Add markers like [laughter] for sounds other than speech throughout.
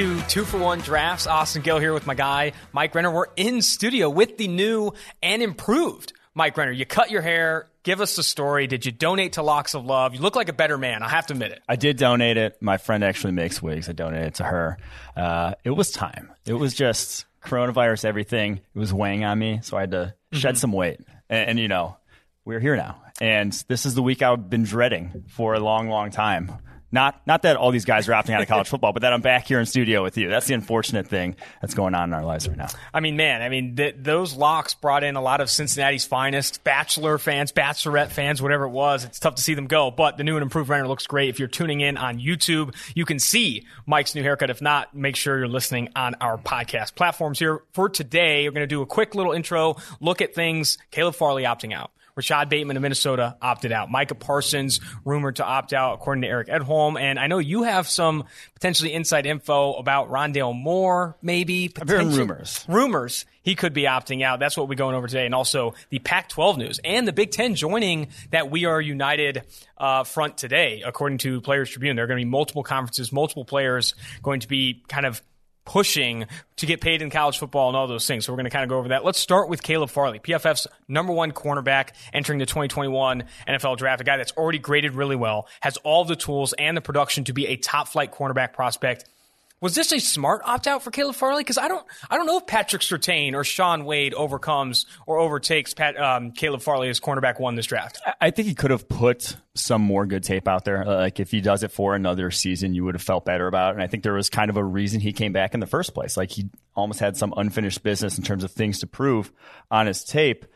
To Two for One Drafts. Austin Gayle here with my guy, Mike Renner. We're in studio with the new and improved Mike Renner. You cut your hair. Give us the story. Did you donate to Locks of Love? You look like a better man. I have to admit it. I did donate it. My friend actually makes wigs. I donated it to her. Uh, it was time. It was just coronavirus, everything. It was weighing on me. So I had to mm-hmm. shed some weight. And, and, you know, we're here now. And this is the week I've been dreading for a long, long time. Not not that all these guys are opting out of college [laughs] football, but that I'm back here in studio with you. That's the unfortunate thing that's going on in our lives right now. I mean, man, I mean, th- those locks brought in a lot of Cincinnati's finest, Bachelor fans, Bachelorette fans, whatever it was. It's tough to see them go, but the new and improved Renner looks great. If you're tuning in on YouTube, you can see Mike's new haircut. If not, make sure you're listening on our podcast platforms here. For today, we're going to do a quick little intro, look at things. Caleb Farley opting out. Rashod Bateman of Minnesota opted out. Micah Parsons rumored to opt out, according to Eric Edholm. And I know you have some potentially inside info about Rondale Moore, maybe. I've heard rumors. Rumors he could be opting out. That's what we're going over today. And also the Pac 12 news and the Big Ten joining that We Are United uh, front today, according to Players Tribune. There are going to be multiple conferences, multiple players going to be kind of pushing to get paid in college football and all those things. So we're going to kind of go over that. Let's start with Caleb Farley, PFF's number one cornerback entering the 2021 NFL draft, a guy that's already graded really well, has all the tools and the production to be a top flight cornerback prospect was this a smart opt out for Caleb Farley? Because I don't, I don't know if Patrick Surtain or Shaun Wade overcomes or overtakes Pat, um, Caleb Farley as cornerback one this draft. I think he could have put some more good tape out there. Uh, like if he does it for another season, you would have felt better about it. And I think there was kind of a reason he came back in the first place. Like he almost had some unfinished business in terms of things to prove on his tape.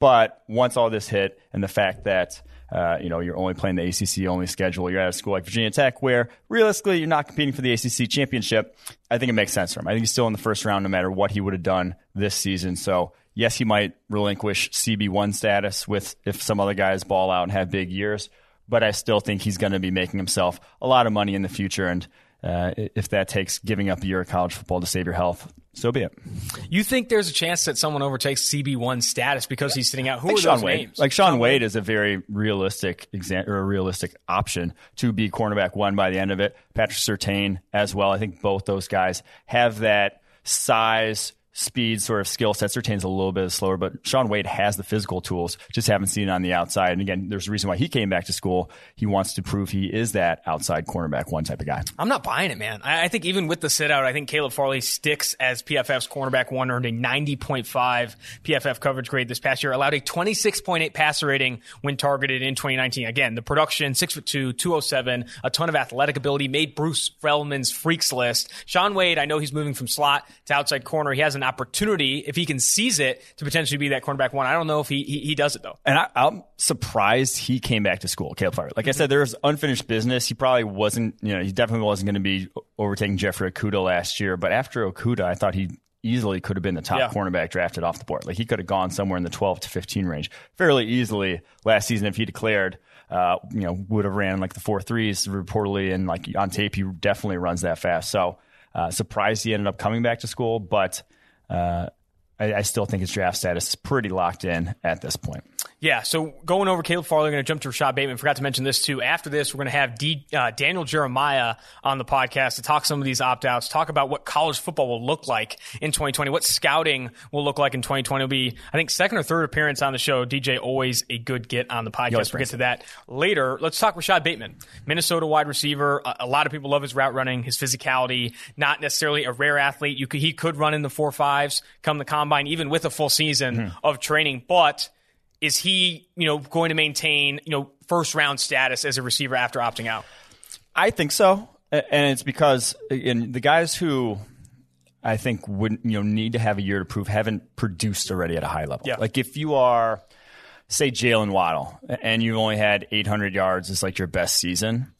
But once all this hit, and the fact that uh, you know, you're only playing the ACC only schedule. You're at a school like Virginia Tech where realistically you're not competing for the ACC championship. I think it makes sense for him. I think he's still in the first round no matter what he would have done this season. So yes, he might relinquish CB1 status with if some other guys ball out and have big years, but I still think he's going to be making himself a lot of money in the future. And uh, if that takes giving up a year of college football to save your health, so be it. You think there's a chance that someone overtakes CB1 status because he's sitting out? Who like are Shaun those Wade. names? Like Sean, Shaun Wade, Wade is a very realistic example or a realistic option to be cornerback one by the end of it. Patrick Surtain as well. I think both those guys have that size, speed sort of skill set. Surtain's a little bit slower, but Shaun Wade has the physical tools. Just haven't seen it on the outside. And again, there's a reason why he came back to school. He wants to prove he is that outside cornerback one type of guy. I'm not buying it, man. I, I think even with the sit out, I think Caleb Farley sticks as PFF's cornerback one, earned a 90.5 PFF coverage grade this past year, allowed a 26.8 passer rating when targeted in 2019. Again, the production, 6'2, 207, a ton of athletic ability, made Bruce Feldman's freaks list. Shaun Wade, I know he's moving from slot to outside corner. He has an opportunity if he can seize it to potentially be that cornerback one. I don't know if he he, he does it though. And I, am surprised he came back to school, Caleb Farley. Like I said, there's unfinished business. He probably wasn't, you know, he definitely wasn't going to be overtaking Jeffrey Okudah last year. But after Okudah, I thought he easily could have been the top yeah. cornerback drafted off the board. Like he could have gone somewhere in the 12 to 15 range fairly easily last season if he declared. Uh, you know, would have ran like the four threes reportedly, and like on tape, he definitely runs that fast. So, uh, surprised he ended up coming back to school, but uh, I, I, still think his draft status is pretty locked in at this point. Yeah, so going over Caleb Farley, we're going to jump to Rashod Bateman. Forgot to mention this too. After this, we're going to have D, uh, Daniel Jeremiah on the podcast to talk some of these opt outs, talk about what college football will look like in 2020, what scouting will look like in 2020. It'll be, I think, second or third appearance on the show. DJ, always a good get on the podcast. We'll get to that later. Let's talk Rashod Bateman, Minnesota wide receiver. A, a, lot of people love his route running, his physicality, not necessarily a rare athlete. You could, he could run in the four fives come the combine, even with a full season mm-hmm. of training, but is he, you know, going to maintain, you know, first round status as a receiver after opting out? I think so, and it's because in the guys who I think would you know need to have a year to prove haven't produced already at a high level. Yeah. Like if you are, say, Jaylen Waddle, and you've only had 800 yards as like your best season,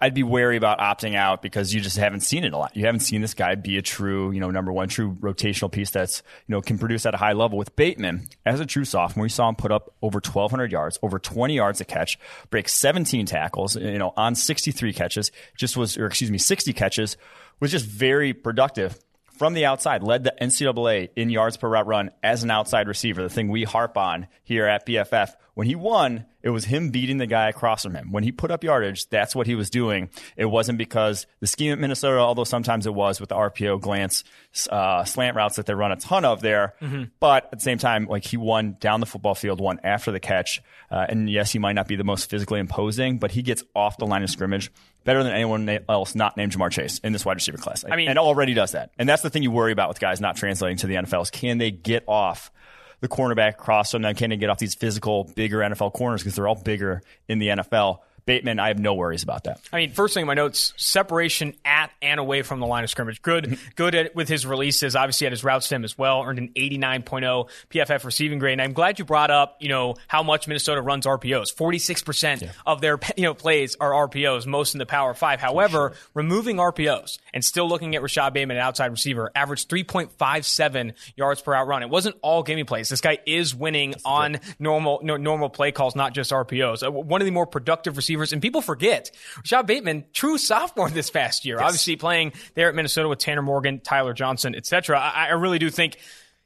I'd be wary about opting out because you just haven't seen it a lot. You haven't seen this guy be a true, you know, number one true rotational piece that's, you know, can produce at a high level. With Bateman, as a true sophomore, you saw him put up over 1,200 yards, over 20 yards a catch, break 17 tackles, you know, on 63 catches, just was, or excuse me, 60 catches, was just very productive from the outside, led the NCAA in yards per route run as an outside receiver, the thing we harp on here at PFF. When he won it was him beating the guy across from him. When he put up yardage, that's what he was doing. It wasn't because the scheme at Minnesota, although sometimes it was with the RPO glance uh, slant routes that they run a ton of there. Mm-hmm. But at the same time, like he won down the football field, won after the catch. Uh, and yes, he might not be the most physically imposing, but he gets off the line of scrimmage better than anyone else not named Ja'Marr Chase in this wide receiver class. I mean, and already does that. And that's the thing you worry about with guys not translating to the NFL is can they get off the cornerback cross them? Now, can they get off these physical, bigger NFL corners because they're all bigger in the NFL? Bateman, I have no worries about that. I mean, first thing in my notes, separation at and away from the line of scrimmage. Good, [laughs] good at, with his releases. Obviously, at his route stem as well. Earned an 89.0 PFF receiving grade. And I'm glad you brought up, you know, how much Minnesota runs RPOs. 46% yeah. of their, you know, plays are RPOs, most in the Power Five. However, sure. removing RPOs and still looking at Rashod Bateman, an outside receiver, averaged 3.57 yards per out run. It wasn't all gaming plays. This guy is winning That's on normal, no, normal play calls, not just RPOs. Uh, one of the more productive receivers receivers. And people forget Rashod Bateman, true sophomore this past year, yes. obviously playing there at Minnesota with Tanner Morgan, Tyler Johnson, etc. I, I really do think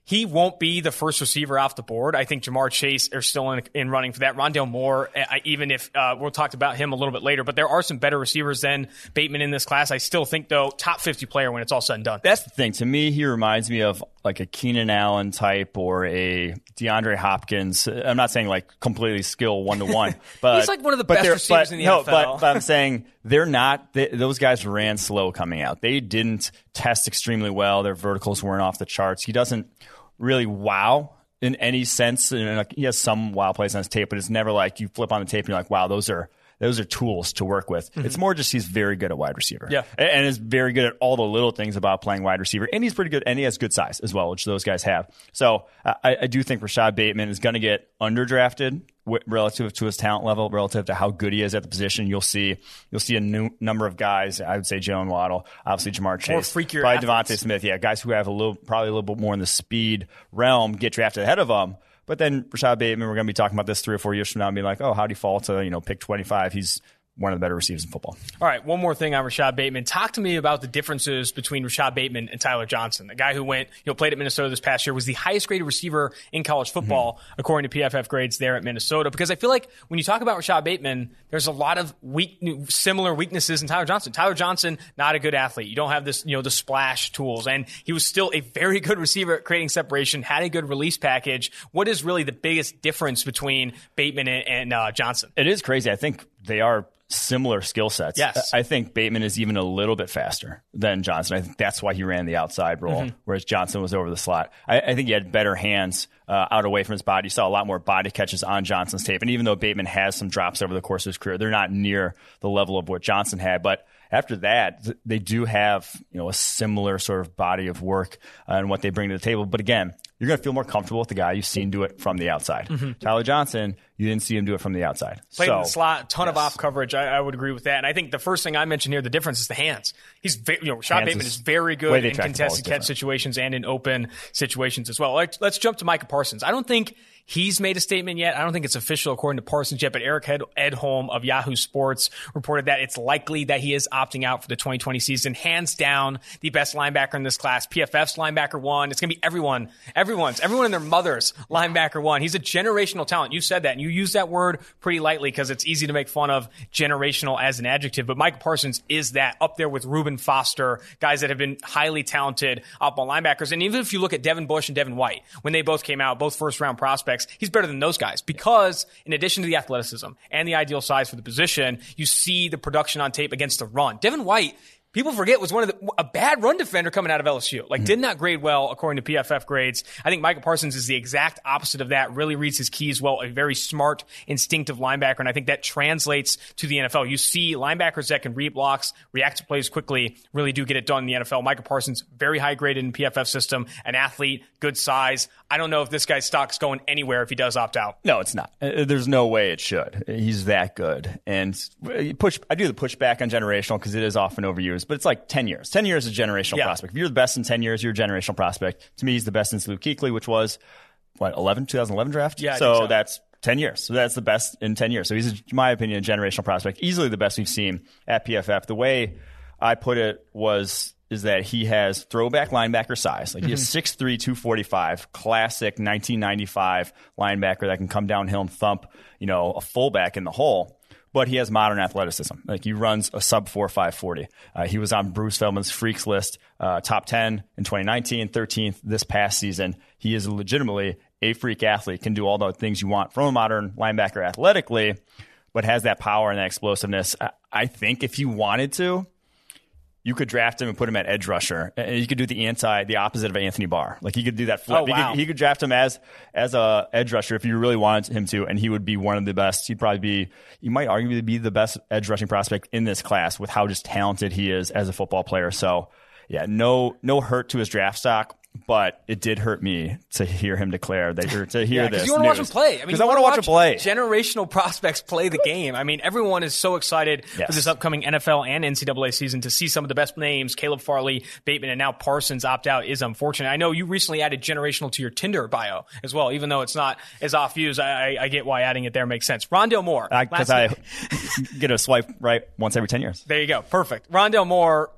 he won't be the first receiver off the board. I think Ja'Marr Chase are still in, in running for that. Rondale Moore, I, even if uh, we'll talk about him a little bit later, but there are some better receivers than Bateman in this class. I still think, though, top 50 player when it's all said and done. That's the thing. To me, he reminds me of like a Keenan Allen type or a DeAndre Hopkins. I'm not saying like completely skill one to one, but he's like one of the best receivers in the no, NFL. But, but I'm saying they're not. They, those guys ran slow coming out. They didn't test extremely well. Their verticals weren't off the charts. He doesn't really wow in any sense. And like, he has some wow plays on his tape, but it's never like you flip on the tape and you're like, wow, those are those are tools to work with. Mm-hmm. It's more just he's very good at wide receiver. Yeah. And is very good at all the little things about playing wide receiver. And he's pretty good, and he has good size as well, which those guys have. So I, I do think Rashod Bateman is going to get underdrafted relative to his talent level, relative to how good he is at the position. You'll see you'll see a new number of guys. I would say Jaylen Waddle, obviously Ja'Marr Chase, freakier probably DeVonta Smith. Yeah, guys who have a little probably a little bit more in the speed realm get drafted ahead of them. But then Rashod Bateman, we're going to be talking about this three or four years from now and be like, oh, how do you fall to you know pick twenty five? He's one of the better receivers in football. All right, one more thing on Rashod Bateman. Talk to me about the differences between Rashod Bateman and Tyler Johnson, the guy who went, you know, played at Minnesota this past year, was the highest graded receiver in college football mm-hmm. according to PFF grades there at Minnesota. Because I feel like when you talk about Rashod Bateman, there's a lot of weak, similar weaknesses in Tyler Johnson. Tyler Johnson, not a good athlete. You don't have this, you know, the splash tools, and he was still a very good receiver at creating separation, had a good release package. What is really the biggest difference between Bateman and, and uh, Johnson? It is crazy. I think they are similar skill sets. Yes. I think Bateman is even a little bit faster than Johnson. I think that's why he ran the outside role, mm-hmm. whereas Johnson was over the slot. I, I think he had better hands uh, out away from his body. You saw a lot more body catches on Johnson's tape. And even though Bateman has some drops over the course of his career, they're not near the level of what Johnson had. But after that, they do have you know a similar sort of body of work uh, and what they bring to the table. But again, you're going to feel more comfortable with the guy you've seen do it from the outside. Mm-hmm. Tyler Johnson, you didn't see him do it from the outside. Played so, in the slot, ton yes. of off coverage. I, I, would agree with that. And I think the first thing I mentioned here, the difference is the hands. He's, you know, Rashod Bateman is, is very good in contested catch situations and in open situations as well. Let's, let's jump to Micah Parsons. I don't think He's made a statement yet. I don't think it's official according to Parsons yet, but Eric Edholm of Yahoo Sports reported that it's likely that he is opting out for the 2020 season. Hands down, the best linebacker in this class. PFF's linebacker one. It's going to be everyone, everyone's, everyone and their mother's linebacker one. He's a generational talent. You said that, and you use that word pretty lightly because it's easy to make fun of generational as an adjective. But Mike Parsons is that up there with Reuben Foster, guys that have been highly talented off ball linebackers. And even if you look at Devin Bush and Devin White, when they both came out, both first round prospects he's better than those guys because in addition to the athleticism and the ideal size for the position, you see the production on tape against the run. Devin White people forget was one of the, a bad run defender coming out of LSU. Like, mm-hmm. did not grade well according to PFF grades. I think Micah Parsons is the exact opposite of that. Really reads his keys well. A very smart, instinctive linebacker, and I think that translates to the NFL. You see linebackers that can read blocks, react to plays quickly, really do get it done in the NFL. Micah Parsons, very high graded in PFF system, an athlete, good size. I don't know if this guy's stock's going anywhere if he does opt out. No, it's not. Uh, there's no way it should. He's that good. And push. I do the pushback on generational because it is often overused but it's like 10 years. 10 years is a generational yeah. prospect. If you're the best in 10 years, you're a generational prospect. To me, he's the best since Luke Kuechly, which was, what, 11, 2011 draft? Yeah. So, so, that's 10 years. So that's the best in 10 years. So he's, in my opinion, a generational prospect. Easily the best we've seen at PFF. The way I put it was is that he has throwback linebacker size. Like he has 6'3", 245, classic 1995 linebacker that can come downhill and thump, you know, a fullback in the hole. But he has modern athleticism. Like he runs a sub four five forty. Uh, he was on Bruce Feldman's freaks list, uh, top ten in 2019, 13th this past season. He is legitimately a freak athlete. Can do all the things you want from a modern linebacker athletically, but has that power and that explosiveness. I, I think if you wanted to, you could draft him and put him at edge rusher. And you could do the anti, the opposite of Anthony Barr. Like he could do that flip. Oh, He could, he could draft him as as a edge rusher if you really wanted him to, and he would be one of the best. He'd probably be, he might arguably be the best edge rushing prospect in this class with how just talented he is as a football player. So, yeah, no no hurt to his draft stock. But it did hurt me to hear him declare that, to hear Yeah, this. because you want to watch him play. I mean, I want to watch him play. Generational [laughs] prospects play the game. I mean, everyone is so excited for this upcoming NFL and NCAA season to see some of the best names. Caleb Farley, Bateman, and now Parsons opt out is unfortunate. I know you recently added generational to your Tinder bio as well, even though it's not as off views. I, I, I get why adding it there makes sense. Rondale Moore. because last- I get a swipe right once every ten years. There you go. Perfect. Rondale Moore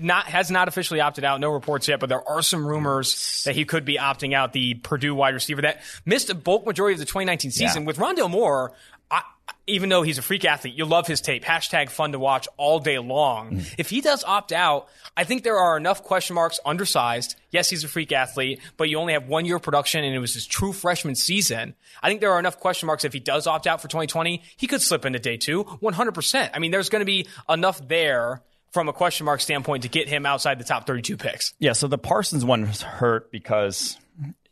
not has not officially opted out. No reports yet, but there are some rumors that he could be opting out. The Purdue wide receiver that missed a bulk majority of the 2019 season Yeah. with Rondale Moore. I, even though he's a freak athlete, you love his tape. Hashtag fun to watch all day long. Mm. If he does opt out, I think there are enough question marks. Undersized. Yes, he's a freak athlete, but you only have one year of production, and it was his true freshman season. I think there are enough question marks. If he does opt out for 2020, he could slip into day two, 100%. I mean, there's going to be enough there from a question mark standpoint to get him outside the top 32 picks. Yeah, so the Parsons one is hurt because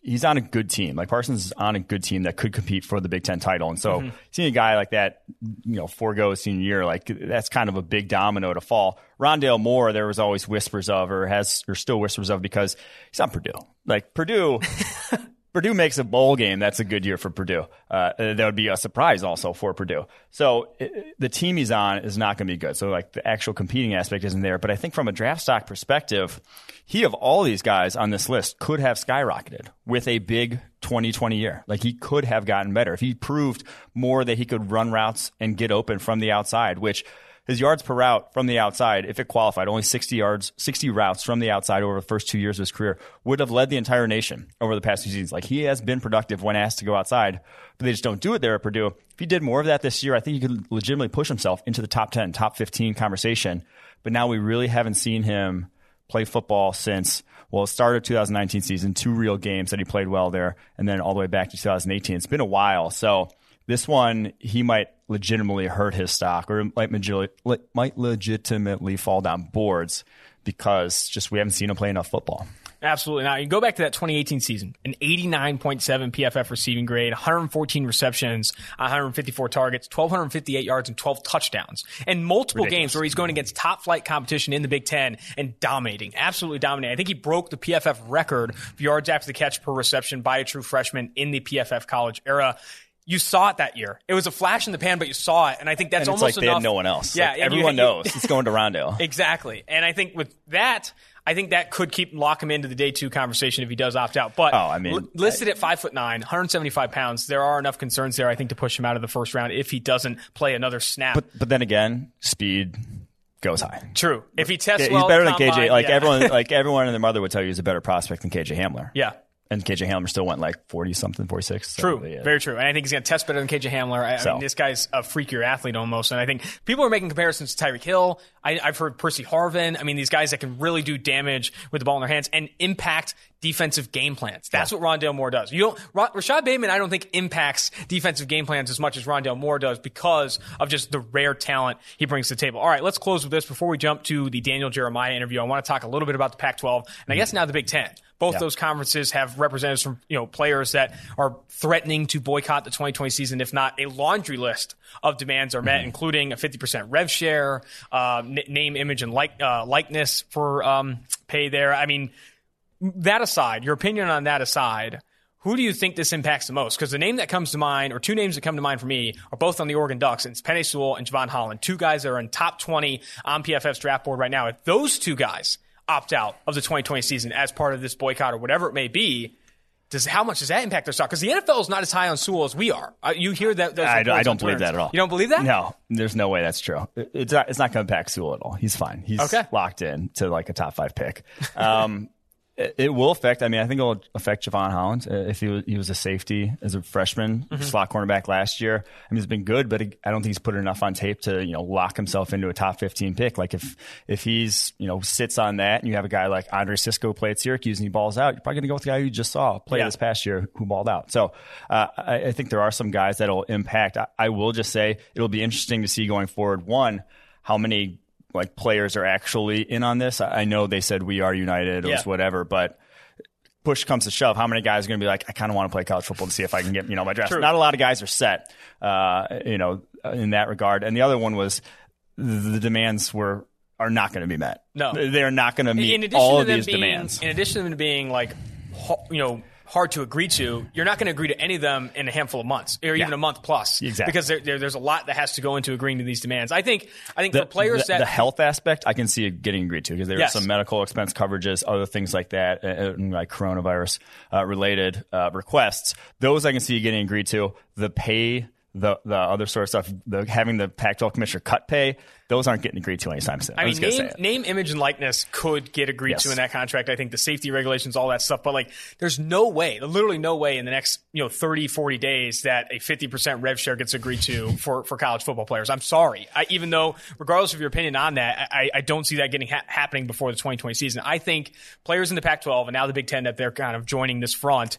he's on a good team. Like Parsons is on a good team that could compete for the Big Ten title, and so mm-hmm. seeing a guy like that, you know, forego his senior year, like that's kind of a big domino to fall. Rondale Moore, there was always whispers of, or has, or still whispers of, because he's on Purdue. Like Purdue. [laughs] Purdue makes a bowl game, that's a good year for Purdue. Uh, that would be a surprise also for Purdue. So it, the team he's on is not going to be good. So like the actual competing aspect isn't there. But I think from a draft stock perspective, he of all these guys on this list could have skyrocketed with a big 2020 year. Like he could have gotten better if he proved more that he could run routes and get open from the outside, which his yards per route from the outside, if it qualified, only 60 yards, 60 routes from the outside over the first two years of his career, would have led the entire nation over the past two seasons. Like he has been productive when asked to go outside, but they just don't do it there at Purdue. If he did more of that this year, I think he could legitimately push himself into the top 10, top 15 conversation. But now we really haven't seen him play football since well, it started 2019 season, two real games that he played well there, and then all the way back to 2018. It's been a while, so this one he might legitimately hurt his stock, or it might, might legitimately fall down boards because just we haven't seen him play enough football. Absolutely not. You go back to that 2018 season, an 89.7 PFF receiving grade, 114 receptions, 154 targets, 1,258 yards, and 12 touchdowns. And multiple Ridiculous. games where he's going against top flight competition in the Big Ten and dominating, absolutely dominating. I think he broke the PFF record for yards after the catch per reception by a true freshman in the PFF college era. You saw it that year. It was a flash in the pan, but you saw it, and I think that's And it's almost like they enough. had no one else. Yeah, Like, everyone you- knows it's going to Rondo. [laughs] Exactly. And I think with that, I think that could keep lock him into the day two conversation if he does opt out. But Oh, I mean, li- listed at five foot nine, 175 pounds, there are enough concerns there, I think, to push him out of the first round if he doesn't play another snap. But but then again, speed goes high. True. If he tests He's well, better than KJ. Like yeah. everyone, [laughs] like everyone and their mother would tell you, he's a better prospect than KJ Hamler. Yeah. And KJ Hamler still went like forty something, forty six. True, very true, and I think he's going to test better than KJ Hamler. I, I mean, this guy's a freakier athlete almost, and I think people are making comparisons to Tyreek Hill. I, I've heard Percy Harvin. I mean, these guys that can really do damage with the ball in their hands and impact defensive game plans. That's what Rondale Moore does. You don't, Ra- Rashod Bateman, I don't think impacts defensive game plans as much as Rondale Moore does because of just the rare talent he brings to the table. All right, let's close with this before we jump to the Daniel Jeremiah interview. I want to talk a little bit about the Pac-12 and I mm-hmm. guess now the Big Ten. Both Yeah. those conferences have representatives from you know players that are threatening to boycott the 2020 season, if not a laundry list of demands are met, including a 50% rev share, uh, n- name, image, and like uh, likeness for um, pay there. I mean, that aside, your opinion on that aside. Who do you think this impacts the most? Because the name that comes to mind, or two names that come to mind for me, are both on the Oregon Ducks. And it's Penei Sewell and Jevon Holland, two guys that are in top 20 on PFF's draft board right now. If those two guys opt out of the 2020 season as part of this boycott or whatever it may be, does how much does that impact their stock? Because the NFL is not as high on Sewell as we are. Uh, you hear that? I, reports I don't believe that at all. You don't believe that? No, there's no way that's true. It- It's not, it's not going to impact Sewell at all. He's fine. He's Okay. locked in to like a top five pick. Um, [laughs] it, will affect. I mean, I think it'll affect Jevon Holland uh, if he was, he was a safety as a freshman, Mm-hmm. slot cornerback last year. I mean, he's been good, but I don't think he's put enough on tape to you know lock himself into a top 15 pick. Like if if he's you know sits on that, and you have a guy like Andre Cisco play at Syracuse and he balls out, you're probably going to go with the guy you just saw play Yeah. this past year who balled out. So uh, I, I think there are some guys that'll impact. I, I will just say it'll be interesting to see going forward. One, how many like players are actually in on this. I I know they said we are united or Yeah. whatever, but push comes to shove, how many guys are going to be like, I kind of want to play college football to see if I can get, you know, my draft. Not a lot of guys are set, uh, you know, in that regard. And the other one was the, the demands were, are not going to be met. No. They're not going to meet all of these being, demands. in addition to them being like, you know, hard to agree to, you're not going to agree to any of them in a handful of months or even Yeah. a month plus. Exactly. Because there, there, there's a lot that has to go into agreeing to these demands. I think, I think the, for players the, that the health aspect, I can see it getting agreed to because there Yes. are some medical expense coverages, other things like that, uh, uh, like coronavirus uh, related uh, requests. Those I can see getting agreed to. The pay, the the other sort of stuff, the having the Pac-12 commissioner cut pay, those aren't getting agreed to anytime soon. I mean, name, name, image, and likeness could get agreed Yes. to in that contract. I think the safety regulations, all that stuff. But like, there's no way, literally no way in the next, you know, 30, 40 days that a 50% rev share gets agreed to for, for college football players. I'm sorry. I, even though, regardless of your opinion on that, I, I don't see that getting ha- happening before the 2020 season. I think players in the Pac 12 and now the Big Ten that they're kind of joining this front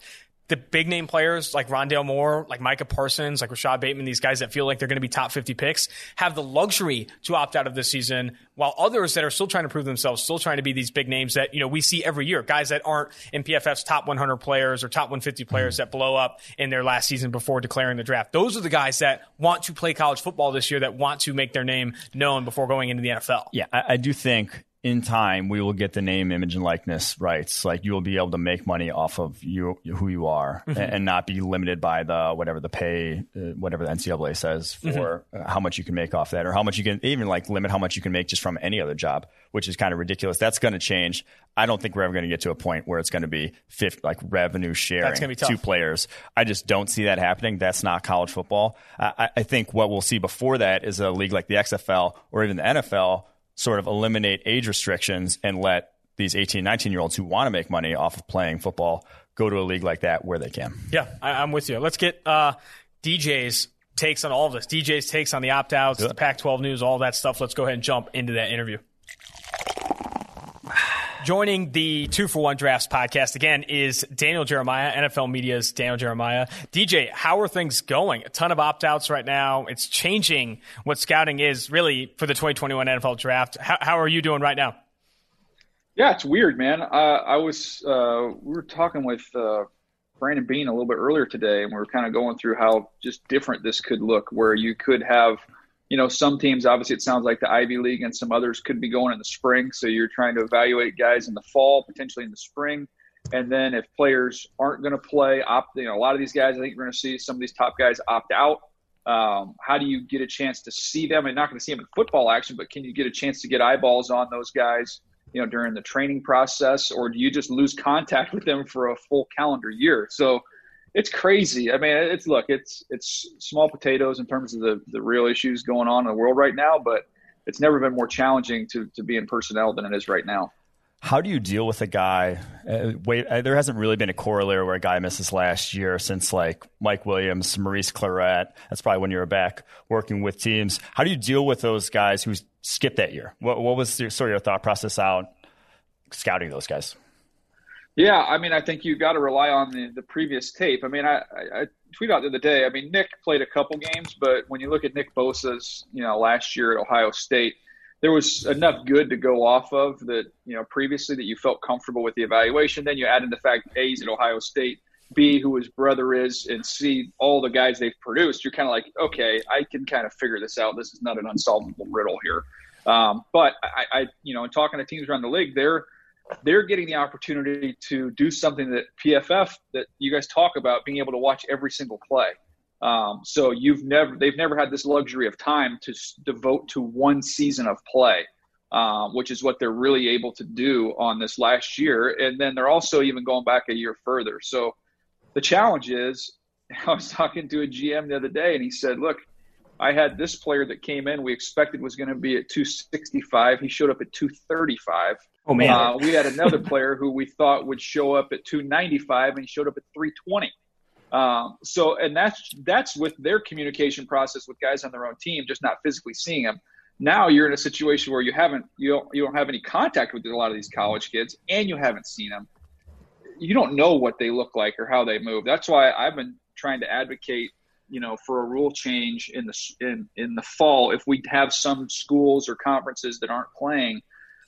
the big name players like Rondale Moore, like Micah Parsons, like Rashod Bateman, these guys that feel like they're going to be top 50 picks, have the luxury to opt out of this season, while others that are still trying to prove themselves, still trying to be these big names that, you know, we see every year, guys that aren't in PFF's top 100 players or top 150 players mm-hmm. that blow up in their last season before declaring the draft. Those are the guys that want to play college football this year, that want to make their name known before going into the NFL. Yeah, I, I do think in time we will get the name, image, and likeness rights. Like you will be able to make money off of you, who you are, Mm-hmm. and, and not be limited by the whatever the pay, uh, whatever the NCAA says for Mm-hmm. how much you can make off that, or how much you can even like limit how much you can make just from any other job, which is kind of ridiculous. That's going to change. I don't think we're ever going to get to a point where it's going to be fifth, like revenue sharing That's gonna be tough. to players. I just don't see that happening. That's not college football. I- I think what we'll see before that is a league like the XFL or even the NFL sort of eliminate age restrictions and let these 18, 19 year olds who want to make money off of playing football go to a league like that where they can. Yeah, I, I'm with you. Let's get uh, DJ's takes on all of this. DJ's takes on the opt outs, the Pac 12 news, all that stuff. Let's go ahead and jump into that interview. Joining the Two for One Drafts podcast again is Daniel Jeremiah, NFL Media's Daniel Jeremiah. DJ, how are things going? A ton of opt outs right now. It's changing what scouting is really for the 2021 NFL draft. How, how are you doing right now? Yeah, it's weird, man. Uh, I was uh, we were talking with uh, Brandon Beane a little bit earlier today, and we were kind of going through how just different this could look. Where you could have, you know, some teams. Obviously, it sounds like the Ivy League, and some others could be going in the spring. So you're trying to evaluate guys in the fall, potentially in the spring, and then if players aren't going to play, opt. You know, a lot of these guys, I think we're going to see some of these top guys opt out. Um, how do you get a chance to see them? And not going to see them in football action, but can you get a chance to get eyeballs on those guys? you know during the training process or do you just lose contact with them for a full calendar year so it's crazy i mean it's look it's it's small potatoes in terms of the the real issues going on in the world right now but it's never been more challenging to to be in personnel than it is right now How do you deal with a guy? Uh, wait, uh, there hasn't really been a corollary where a guy misses last year since like Mike Williams, Maurice Clarett. That's probably when you were back working with teams. How do you deal with those guys who skipped that year? What, what was your, sort of your thought process out scouting those guys? Yeah, I mean, I think you've got to rely on the, the previous tape. I mean, I, I, I tweeted out the other day. I mean, Nick played a couple games, but when you look at Nick Bosa's, you know, last year at Ohio State, there was enough good to go off of that, you know, previously that you felt comfortable with the evaluation. Then you add in the fact A, he's at Ohio State, B, who his brother is, and C, all the guys they've produced. You're kind of like, okay, I can kind of figure this out. This is not an unsolvable riddle here. Um, but I, I, you know, in talking to teams around the league, they're they're getting the opportunity to do something that PFF that you guys talk about being able to watch every single play. Um, so you've never they've never had this luxury of time to s- devote to one season of play, um, which is what they're really able to do on this last year. And then they're also even going back a year further. So the challenge is, [laughs] I was talking to a GM the other day, and he said, "Look, I had this player that came in. We expected was going to be at 265. He showed up at 235. Oh man! Uh, we had another player who we thought would show up at 295, and he showed up at 320. Um, so, and that's that's with their communication process with guys on their own team, just not physically seeing them. Now you're in a situation where you haven't you don't you don't have any contact with a lot of these college kids, and you haven't seen them. You don't know what they look like or how they move. That's why I've been trying to advocate you know, for a rule change in the in in the fall, if we have some schools or conferences that aren't playing,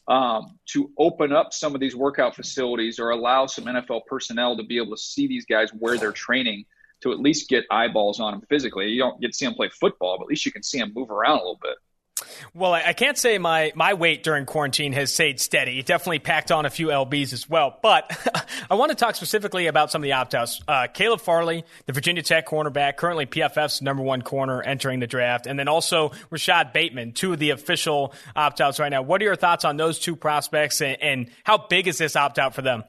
um, to open up some of these workout facilities or allow some NFL personnel to be able to see these guys where they're training to at least get eyeballs on them physically. You don't get to see them play football, but at least you can see them move around a little bit. Well, I can't say my, my weight during quarantine has stayed steady. It definitely packed on a few lbs as well. But [laughs] I want to talk specifically about some of the opt outs. Uh, Caleb Farley, the Virginia Tech cornerback, currently PFF's number one corner entering the draft, and then also Rashod Bateman, two of the official opt outs right now. What are your thoughts on those two prospects, and, and how big is this opt out for them?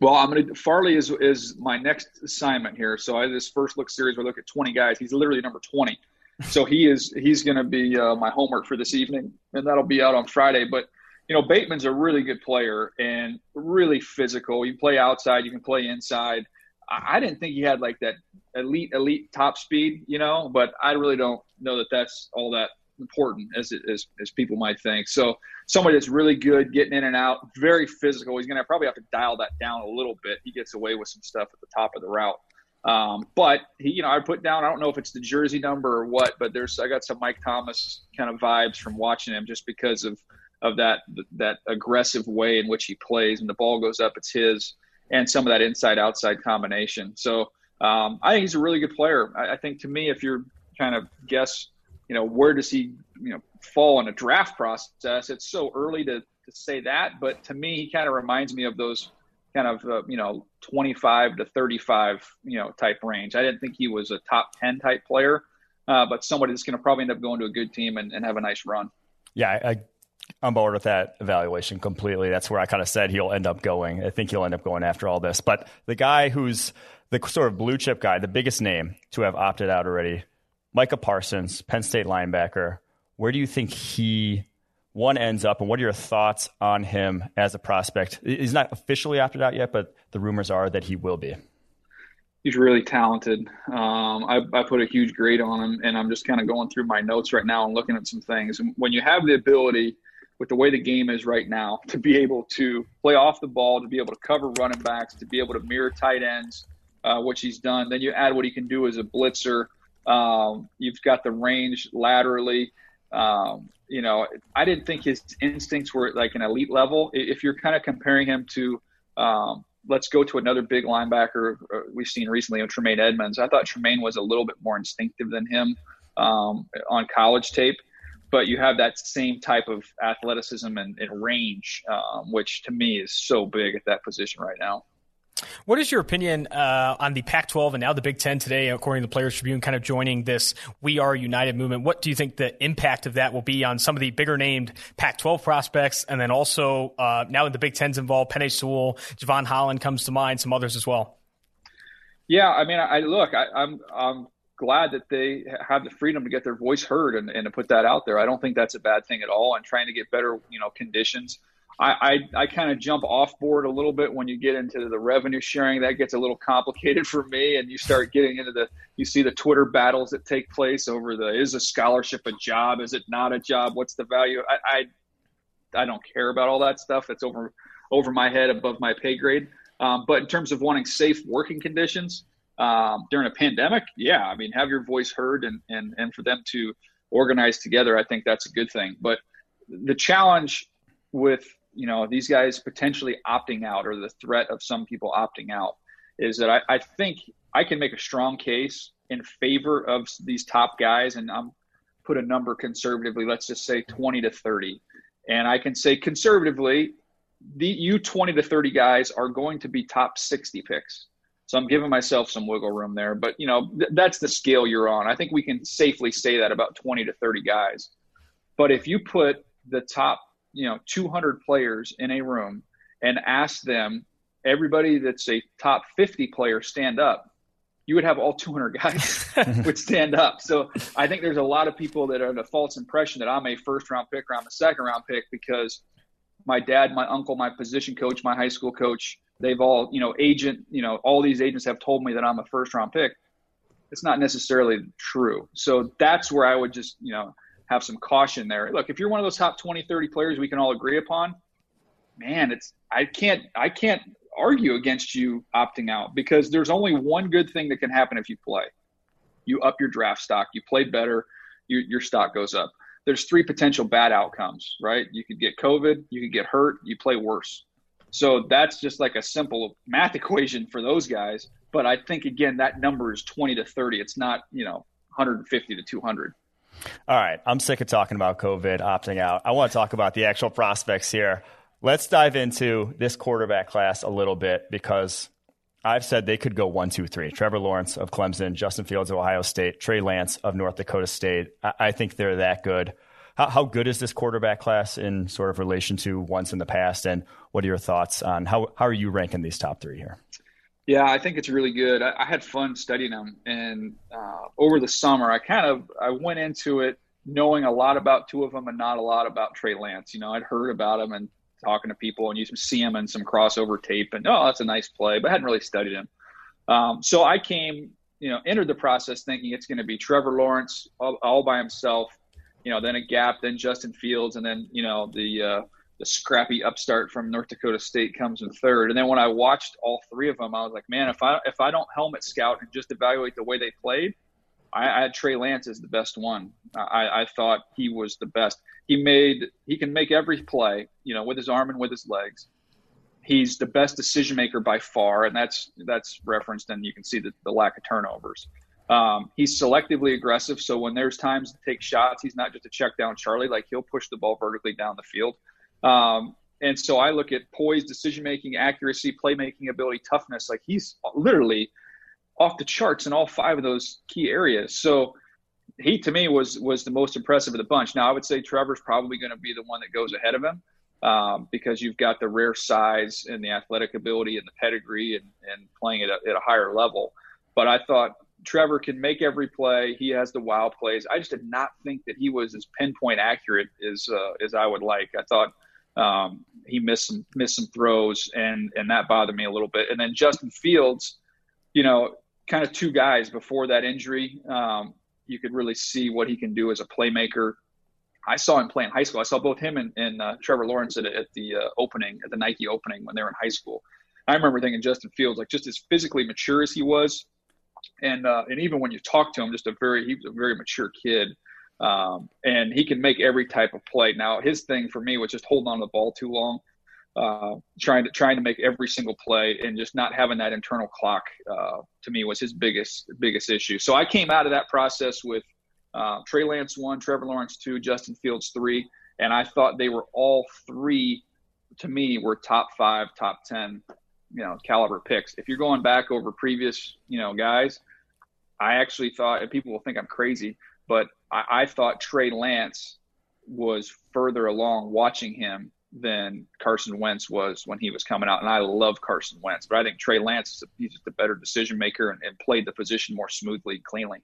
Well, I'm gonna Farley is is my next assignment here. So I this first look series where I look at 20 guys. He's literally number 20 so he is he's going to be uh, my homework for this evening, and that'll be out on Friday. But you know, Bateman's a really good player and really physical. You can play outside, you can play inside. I, I didn't think he had like that elite elite top speed, you know, but I really don't know that that's all that important as it, as as people might think. So somebody that's really good getting in and out, very physical. He's going to probably have to dial that down a little bit. He gets away with some stuff at the top of the route. Um, but he, you know, I put down. I don't know if it's the jersey number or what, but there's I got some Mike Thomas kind of vibes from watching him just because of of that that aggressive way in which he plays. And the ball goes up, it's his, and some of that inside outside combination. So um, I think he's a really good player. I, I think to me, if you're kind of guess, you know, where does he you know fall in a draft process? It's so early to to say that, but to me, he kind of reminds me of those kind of uh, you know 25 to 35 you know type range. I didn't think he was a top 10 type player, uh, but somebody that's going to probably end up going to a good team and, and have a nice run. Yeah, I, I'm bored with that evaluation completely. That's where I kind of said he'll end up going. I think he'll end up going after all this. But the guy who's the sort of blue chip guy, the biggest name to have opted out already, Micah Parsons, Penn State linebacker. Where do you think he one ends up, and what are your thoughts on him as a prospect? He's not officially opted out yet, but the rumors are that he will be. He's really talented. Um, I, I, put a huge grade on him, and I'm just kind of going through my notes right now and looking at some things. And when you have the ability, with the way the game is right now, to be able to play off the ball, to be able to cover running backs, to be able to mirror tight ends, uh, which he's done, then you add what he can do as a blitzer. Um, you've got the range laterally. Um, you know, I didn't think his instincts were like an elite level. If you're kind of comparing him to, um, let's go to another big linebacker uh, we've seen recently, Tremaine Edmunds. I thought Tremaine was a little bit more instinctive than him um, on college tape, but you have that same type of athleticism and, and range, um, which to me is so big at that position right now. What is your opinion uh, on the Pac 12 and now the Big Ten today, according to the Players Tribune, kind of joining this We Are United movement? What do you think the impact of that will be on some of the bigger named Pac 12 prospects? And then also uh, now that the Big Ten's involved, Penei Sewell, Jevon Holland comes to mind, some others as well. Yeah, I mean, I look, I, I'm, I'm glad that they have the freedom to get their voice heard and, and to put that out there. I don't think that's a bad thing at all. And trying to get better, you know, conditions I, I, I kind of jump off board a little bit when you get into the revenue sharing. That gets a little complicated [laughs] for me, and you start getting into the you see the Twitter battles that take place over the is a scholarship a job? Is it not a job? What's the value? I I, I don't care about all that stuff. That's over over my head, above my pay grade. Um, but in terms of wanting safe working conditions um, during a pandemic, yeah, I mean, have your voice heard, and and and for them to organize together, I think that's a good thing. But the challenge with you know these guys potentially opting out or the threat of some people opting out is that I, I think I can make a strong case in favor of these top guys, and I'm put a number conservatively. Let's just say 20 to 30, and I can say conservatively, the you 20 to 30 guys are going to be top 60 picks. So I'm giving myself some wiggle room there, but you know th- that's the scale you're on. I think we can safely say that about 20 to 30 guys. But if you put the top you know 200 players in a room and ask them everybody that's a top 50 player stand up, you would have all 200 guys [laughs] would stand up. So I think there's a lot of people that are under false impression that I'm a first round pick or I'm a second round pick because my dad, my uncle, my position coach, my high school coach, they've all, you know, agent, you know, all these agents have told me that I'm a first round pick. It's not necessarily true. So that's where I would just, you know, have some caution there. Look, if you're one of those top 20, 30 players we can all agree upon, man, it's I can't I can't argue against you opting out because there's only one good thing that can happen if you play. You up your draft stock, you play better, you, your stock goes up. There's three potential bad outcomes, right? You could get COVID, you could get hurt, you play worse. So that's just like a simple math [laughs] equation for those guys. But I think again that number is 20 to 30. It's not you know 150 to 200. All right, I'm sick of talking about COVID opting out. I want to talk about the actual prospects here. Let's dive into this quarterback class a little bit because I've said they could go one, two, three. Trevor Lawrence of Clemson, Justin Fields of Ohio State, Trey Lance of North Dakota State. I, I think they're that good. How, how, good is this quarterback class in sort of relation to once in the past? And what are your thoughts on how, how are you ranking these top three here? Yeah, I think it's really good. I, I had fun studying them, and uh, over the summer, I kind of I went into it knowing a lot about two of them and not a lot about Trey Lance. You know, I'd heard about him and talking to people, and you see him in some crossover tape, and oh, that's a nice play, but I hadn't really studied him. Um, so I came, you know, entered the process thinking it's going to be Trevor Lawrence all, all, by himself, you know, then a gap, then Justin Fields, and then you know the uh, the scrappy upstart from North Dakota State comes in third. And then when I watched all three of them, I was like, man, if I if I don't helmet scout and just evaluate the way they played, I, I had Trey Lance as the best one. I, I thought he was the best. He made he can make every play, you know, with his arm and with his legs. He's the best decision maker by far, and that's that's referenced, and you can see the, the lack of turnovers. Um, he's selectively aggressive, so when there's times to take shots, he's not just a check down Charlie. Like he'll push the ball vertically down the field. Um, and so I look at poise, decision making, accuracy, playmaking ability, toughness. Like he's literally off the charts in all five of those key areas. So he to me was was the most impressive of the bunch. Now I would say Trevor's probably going to be the one that goes ahead of him um, because you've got the rare size and the athletic ability and the pedigree and, and playing at a, at a higher level. But I thought Trevor can make every play. He has the wow plays. I just did not think that he was as pinpoint accurate as uh, as I would like. I thought um, he missed some missed some throws, and and that bothered me a little bit. And then Justin Fields, you know, kind of two guys before that injury. Um, you could really see what he can do as a playmaker. I saw him play in high school. I saw both him and, and uh, Trevor Lawrence at, at the uh, opening, at the Nike opening when they were in high school. I remember thinking Justin Fields, like just as physically mature as he was, and uh, and even when you talk to him, just a very he was a very mature kid. Um, and he can make every type of play. Now, his thing for me was just holding on to the ball too long, uh, trying to trying to make every single play, and just not having that internal clock. Uh, to me, was his biggest biggest issue. So I came out of that process with uh, Trey Lance one, Trevor Lawrence two, Justin Fields three, and I thought they were all three. To me, were top five, top ten, you know, caliber picks. If you're going back over previous, you know, guys, I actually thought, and people will think I'm crazy, but I, I thought Trey Lance was further along watching him than Carson Wentz was when he was coming out. And I love Carson Wentz, but I think Trey Lance is a, he's just a better decision maker and, and played the position more smoothly, cleanly.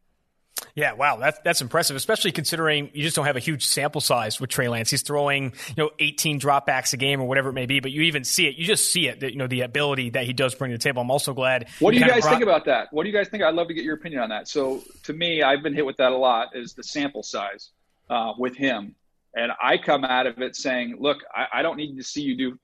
Yeah, wow, that's that's impressive, especially considering you just don't have a huge sample size with Trey Lance. He's throwing, you know, 18 dropbacks a game or whatever it may be, but you even see it. You just see it, that, you know, the ability that he does bring to the table. I'm also glad. What do you guys brought- think about that? What do you guys think? I'd love to get your opinion on that. So, to me, I've been hit with that a lot. Is the sample size uh, with him, and I come out of it saying, look, I, I, don't need to see you do.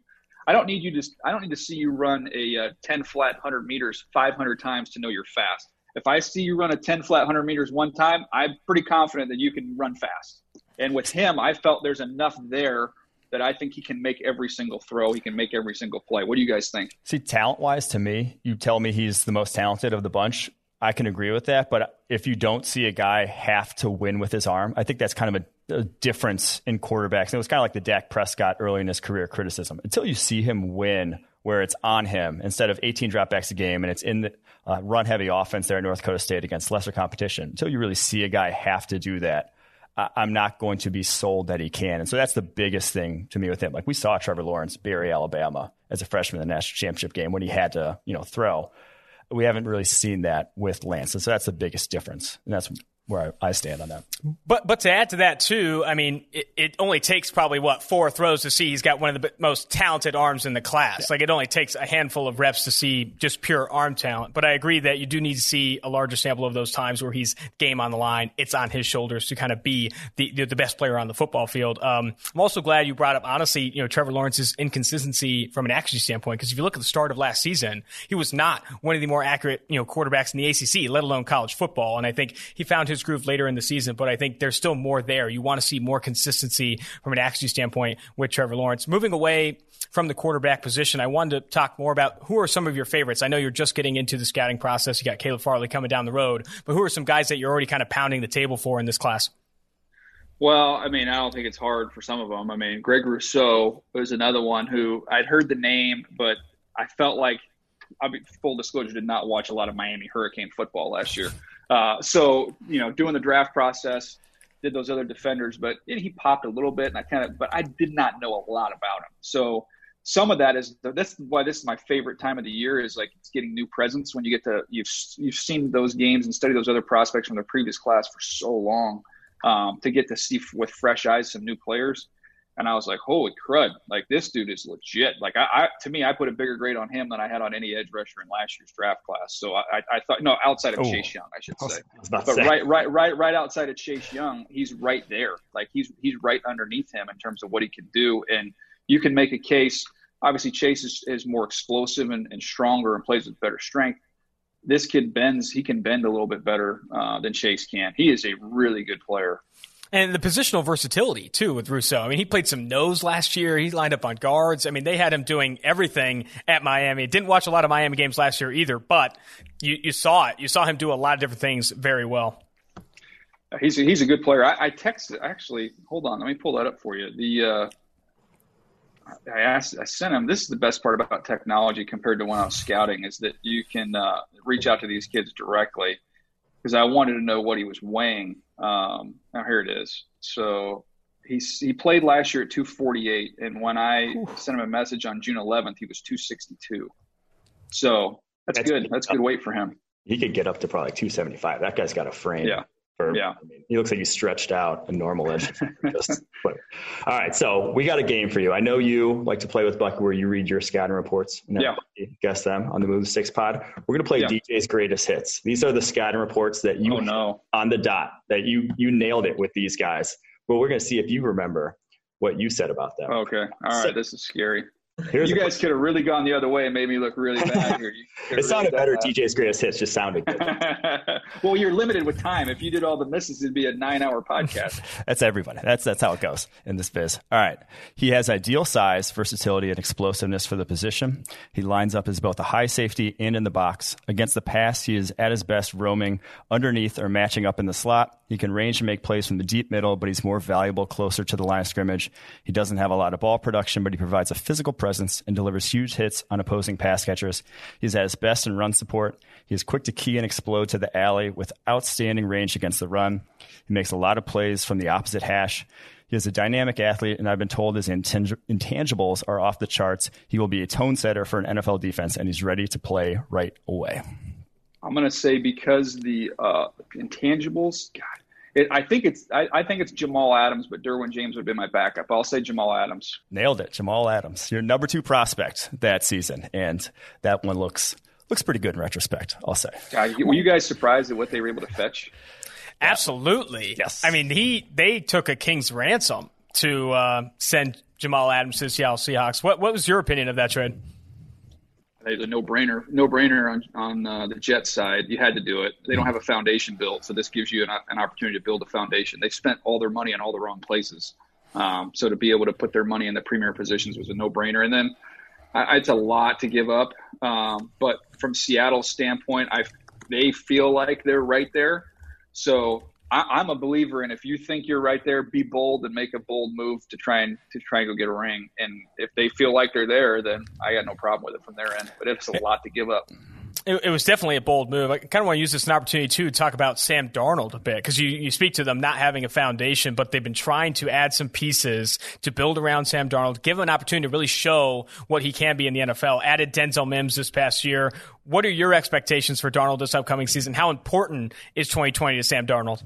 I don't need you to. I don't need to see you run a uh, 10 flat 100 meters 500 times to know you're fast. If I see you run a 10 flat 100 meters one time, I'm pretty confident that you can run fast. And with him, I felt there's enough there that I think he can make every single throw. He can make every single play. What do you guys think? See, talent wise, to me, you tell me he's the most talented of the bunch. I can agree with that. But if you don't see a guy have to win with his arm, I think that's kind of a, a difference in quarterbacks. And it was kind of like the Dak Prescott early in his career criticism. Until you see him win where it's on him instead of 18 dropbacks a game and it's in the uh, run heavy offense there at North Dakota State against lesser competition. Until you really see a guy have to do that, I- I'm not going to be sold that he can. And so that's the biggest thing to me with him. Like we saw Trevor Lawrence bury Alabama as a freshman in the national championship game when he had to, you know, throw. We haven't really seen that with Lance. And so that's the biggest difference. And that's where I, I, stand on that. But but to add to that too, I mean, it, it, only takes probably what four throws to see he's got one of the most talented arms in the class. Yeah. Like it only takes a handful of reps to see just pure arm talent. But I agree that you do need to see a larger sample of those times where he's game on the line. It's on his shoulders to kind of be the the best player on the football field. Um, I'm also glad you brought up honestly, you know, Trevor Lawrence's inconsistency from an accuracy standpoint because if you look at the start of last season, he was not one of the more accurate you know quarterbacks in the ACC, let alone college football. And I think he found his groove later in the season, but I think there's still more there. You want to see more consistency from an accuracy standpoint with Trevor Lawrence. Moving away from the quarterback position, I wanted to talk more about who are some of your favorites. I know you're just getting into the scouting process. You got Caleb Farley coming down the road, but who are some guys that you're already kind of pounding the table for in this class? Well, I mean, I don't think it's hard for some of them. I mean, Greg Rousseau was another one who I'd heard the name, but I felt like, I mean, full disclosure, did not watch a lot of Miami Hurricane football last year. Uh, so you know, doing the draft process, did those other defenders, but he popped a little bit, and I kind of, but I did not know a lot about him. So some of that is that's why this is my favorite time of the year is like it's getting new presence when you get to you've you've seen those games and studied those other prospects from the previous class for so long um, to get to see with fresh eyes some new players and I was like, holy crud! Like this dude is legit. Like I, I, to me, I put a bigger grade on him than I had on any edge rusher in last year's draft class. So I, I thought no, outside of Ooh. Chase Young, I should say. but say. right, right, right, right outside of Chase Young, he's right there. Like he's he's right underneath him in terms of what he can do, and you can make a case. Obviously, Chase is, is more explosive and, and stronger and plays with better strength. This kid bends; he can bend a little bit better uh, than Chase can. He is a really good player and the positional versatility too with Rousseau. I mean, he played some nose last year. He lined up on guards. I mean, they had him doing everything at Miami. Didn't watch a lot of Miami games last year either, but you, you saw it. You saw him do a lot of different things very well. He's a, he's a good player. I, I texted actually. Hold on, let me pull that up for you. The uh, I asked, I sent him. This is the best part about technology compared to when I was scouting is that you can uh, reach out to these kids directly because I wanted to know what he was weighing. Um, now here it is. So he he played last year at 248, and when I Ooh. sent him a message on June 11th, he was 262. So that's, that's good. That's good weight for him. He could get up to probably 275. That guy's got a frame. Yeah. For, yeah. I mean, he looks like he's stretched out a normal edge. Just, [laughs] but, all right. So we got a game for you. I know you like to play with Bucky where you read your scouting reports. And yeah. Guess them on the Move Six pod. We're going to play yeah. DJ's greatest hits. These are the scouting reports that you oh, no. on the dot that you, you nailed it with these guys. But we're going to see if you remember what you said about them. Okay. All right. So, this is scary. Here's you guys could have really gone the other way and made me look really bad here. [laughs] it sounded really better. DJ's greatest hits just sounded good. [laughs] well, you're limited with time. If you did all the misses, it'd be a nine-hour podcast. [laughs] that's everybody. That's that's how it goes in this biz. All right. He has ideal size, versatility, and explosiveness for the position. He lines up as both a high safety and in the box. Against the pass, he is at his best roaming underneath or matching up in the slot. He can range and make plays from the deep middle, but he's more valuable closer to the line of scrimmage. He doesn't have a lot of ball production, but he provides a physical presence and delivers huge hits on opposing pass catchers. He's at his best in run support. He is quick to key and explode to the alley with outstanding range against the run. He makes a lot of plays from the opposite hash. He is a dynamic athlete, and I've been told his intangibles are off the charts. He will be a tone setter for an NFL defense, and he's ready to play right away. I'm going to say because the uh, intangibles, God, it, I think it's I, I, think it's Jamal Adams, but Derwin James would be my backup. I'll say Jamal Adams. Nailed it, Jamal Adams, your number two prospect that season, and that one looks looks pretty good in retrospect. I'll say. God, were you guys surprised at what they were able to fetch? Absolutely. Yes. I mean, he they took a king's ransom to uh, send Jamal Adams to the Seattle Seahawks. What what was your opinion of that trade? It's a no-brainer, no-brainer on on uh, the Jets side. You had to do it. They don't have a foundation built, so this gives you an, an opportunity to build a foundation. They spent all their money in all the wrong places, um, so to be able to put their money in the premier positions was a no-brainer. And then I, it's a lot to give up, um, but from Seattle's standpoint, I they feel like they're right there. So I, am a believer in if you think you're right there, be bold and make a bold move to try and to try and go get a ring. And if they feel like they're there, then I got no problem with it from their end. But it's a lot to give up. It, it, was definitely a bold move. I kind of want to use this as an opportunity too to talk about Sam Darnold a bit because you, you speak to them not having a foundation, but they've been trying to add some pieces to build around Sam Darnold, give him an opportunity to really show what he can be in the NFL. Added Denzel Mims this past year. What are your expectations for Darnold this upcoming season? How important is 2020 to Sam Darnold?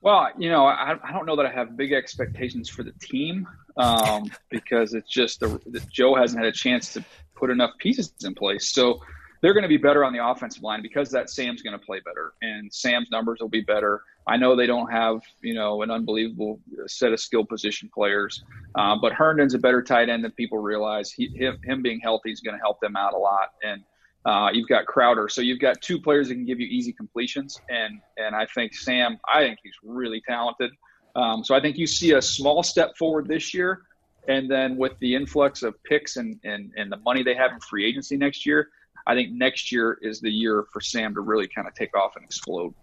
Well, you know, I, I don't know that I have big expectations for the team um, because it's just the, Joe hasn't had a chance to put enough pieces in place. So they're going to be better on the offensive line because that Sam's going to play better and Sam's numbers will be better. I know they don't have you know an unbelievable set of skill position players, uh, but Herndon's a better tight end than people realize. He, him, him being healthy is going to help them out a lot, and uh, you've got Crowder, so you've got two players that can give you easy completions, and and I think Sam, I think he's really talented. Um, so I think you see a small step forward this year, and then with the influx of picks and and and the money they have in free agency next year, I think next year is the year for Sam to really kind of take off and explode.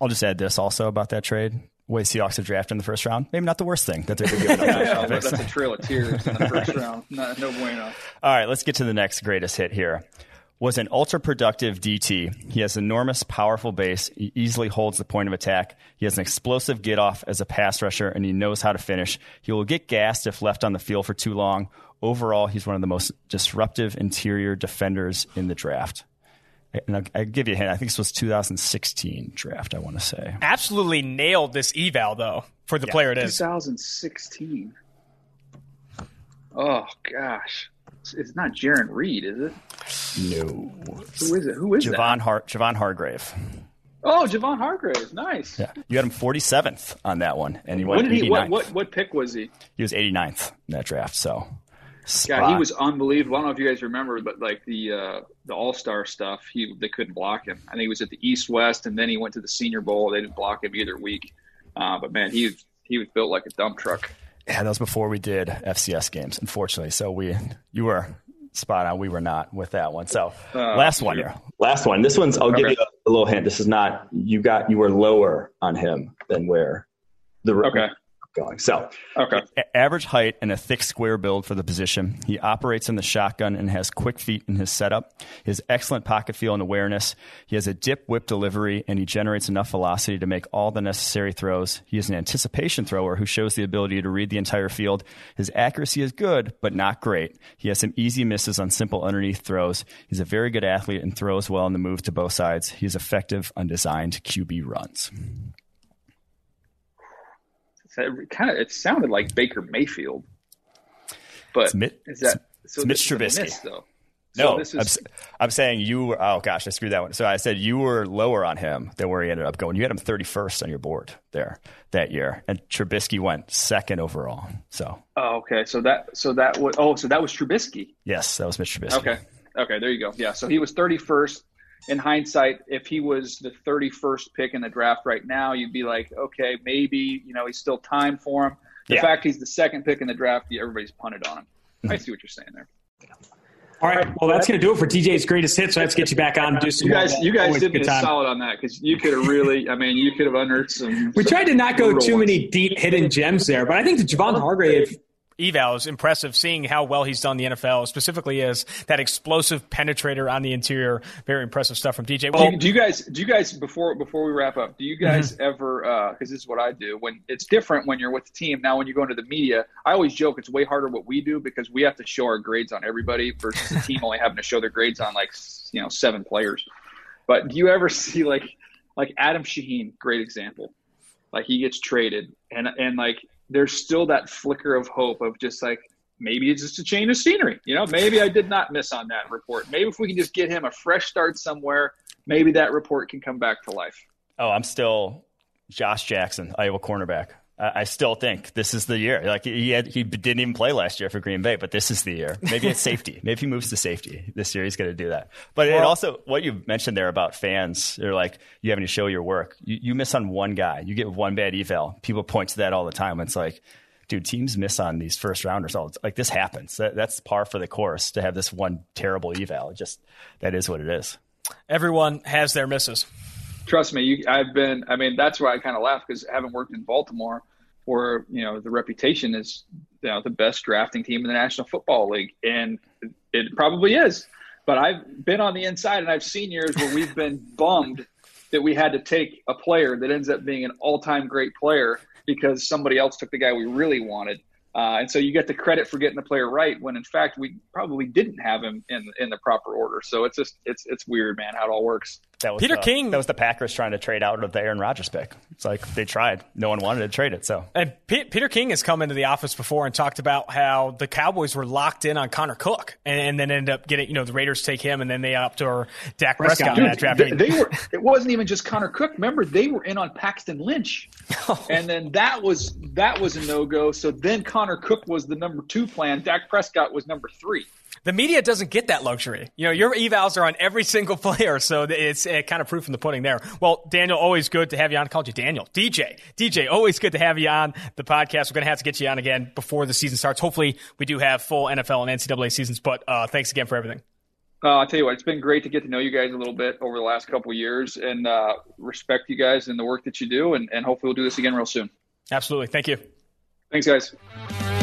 I'll just add this also about that trade. Way Seahawks have drafted in the first round, maybe not the worst thing that giving [laughs] yeah, That's a trail of tears in the first round. No, no bueno. All right, let's get to the next greatest hit here was an ultra productive DT. He has enormous, powerful base. He easily holds the point of attack. He has an explosive get off as a pass rusher, and he knows how to finish. He will get gassed if left on the field for too long. Overall, he's one of the most disruptive interior defenders in the draft. And I'll, I'll give you a hint. I think this was 2016 draft, I want to say. Absolutely nailed this eval, though, for the yeah. player it is. 2016. Oh, gosh. It's not Jarran Reed, is it? No. Who is it? Who is Javon that? Har- Javon Hargrave. Oh, Javon Hargrave, nice. Yeah, you had him 47th on that one, and he went. What, he, what, what, what pick was he? He was 89th in that draft. So, Spot. yeah, he was unbelievable. I don't know if you guys remember, but like the uh, the All Star stuff, he they couldn't block him. I think he was at the East West, and then he went to the Senior Bowl. They didn't block him either week. Uh, but man, he he was built like a dump truck. Yeah, that was before we did FCS games, unfortunately. So we you were spot on. We were not with that one. So uh, last one here. Last one. This one's. I'll okay. give you a, a, little hint. This is not. You got. You were lower on him than where the okay going. So, okay. Average height and a thick square build for the position. He operates in the shotgun and has quick feet in his setup. He has excellent pocket feel and awareness. He has a dip whip delivery and he generates enough velocity to make all the necessary throws. He is an anticipation thrower who shows the ability to read the entire field. His accuracy is good, but not great. He has some easy misses on simple underneath throws. He's a very good athlete and throws well in the move to both sides. He is effective on designed QB runs it uh, kind of it sounded like Baker Mayfield, but it's Mit, is that so it's Mitch Trubisky miss, though? No, is, I'm, I'm, saying you were. Oh gosh, I screwed that one. So I said you were lower on him than where he ended up going. You had him 31st on your board there that year, and Trubisky went second overall. So. Oh, okay. So that so that was oh so that was Trubisky. Yes, that was Mitch Trubisky. Okay. Okay. There you go. Yeah. So he was 31st in hindsight, if he was the 31st pick in the draft right now, you'd be like, okay, maybe, you know, he's still time for him. The yeah. fact he's the second pick in the draft, everybody's punted on him. Mm-hmm. I see what you're saying there. All right. Well, that's going to do it for DJ's greatest hits. So let's get you back on. Do some you guys, you guys did me solid on that because you could have really. I mean, you could have unearthed some. We some tried to not go too ones. many deep hidden gems there, but I think the Javon Hargrave eval is impressive seeing how well he's done the NFL, specifically as that explosive penetrator on the interior. Very impressive stuff from DJ. Well, do, you, do you guys, do you guys, before, before we wrap up, do you guys mm-hmm. ever, uh, cause this is what I do when it's different when you're with the team. Now, when you go into the media, I always joke it's way harder what we do because we have to show our grades on everybody versus the team only having to show their grades on like, you know, seven players. But do you ever [laughs] see like, like Adam Shaheen, great example. Like he gets traded and, and like there's still that flicker of hope of just like maybe it's just a change of scenery. You know, maybe I did not miss on that report. Maybe if we can just get him a fresh start somewhere, maybe that report can come back to life. Oh, I'm still Josh Jackson, Iowa cornerback. I still think this is the year. Like he had, he didn't even play last year for Green Bay, but this is the year. Maybe it's safety. [laughs] Maybe he moves to safety this year. He's going to do that. But well, it also what you mentioned there about fans, they're like you having to show your work. You, you miss on one guy, you get one bad eval. People point to that all the time. It's like, dude, teams miss on these first rounders. All like this happens. That, that's par for the course to have this one terrible eval. It just that is what it is. Everyone has their misses trust me, you, I've been. I mean, that's why I kind of laugh because I haven't worked in Baltimore, where you know the reputation is you know the best drafting team in the National Football League, and it probably is. But I've been on the inside and I've seen years where we've been [laughs] bummed that we had to take a player that ends up being an all-time great player because somebody else took the guy we really wanted. Uh, and so you get the credit for getting the player right when in fact we probably didn't have him in in the proper order. So it's just it's it's weird, man, how it all works. That was Peter the, King- That was the Packers trying to trade out of the Aaron Rodgers pick. It's like they tried. No one wanted to trade it. So And P- Peter King has come into the office before and talked about how the Cowboys were locked in on Connor Cook, and, and then ended up getting you know the Raiders take him, and then they opt or Dak Prescott, in that draft. They, mean, they were. It wasn't even just Connor Cook. Remember, they were in on Paxton Lynch, [laughs] and then that was that was a no go. So then Connor Cook was the number two plan. Dak Prescott was number three. The media doesn't get that luxury. You know, your evals are on every [laughs] single player, so it's uh, kind of proof in the pudding there. Well, Daniel, always good to have you on. I called you Daniel. DJ. DJ, always good to have you on the podcast. We're going to have to get you on again before the season starts. Hopefully, we do have full NFL and NCAA seasons, but uh, thanks again for everything. Uh, I'll tell you what, it's been great to get to know you guys a little bit over the last couple of years, and uh, respect you guys and the work that you do, and, and hopefully we'll do this again real soon. Absolutely. Thank you. Thanks, guys.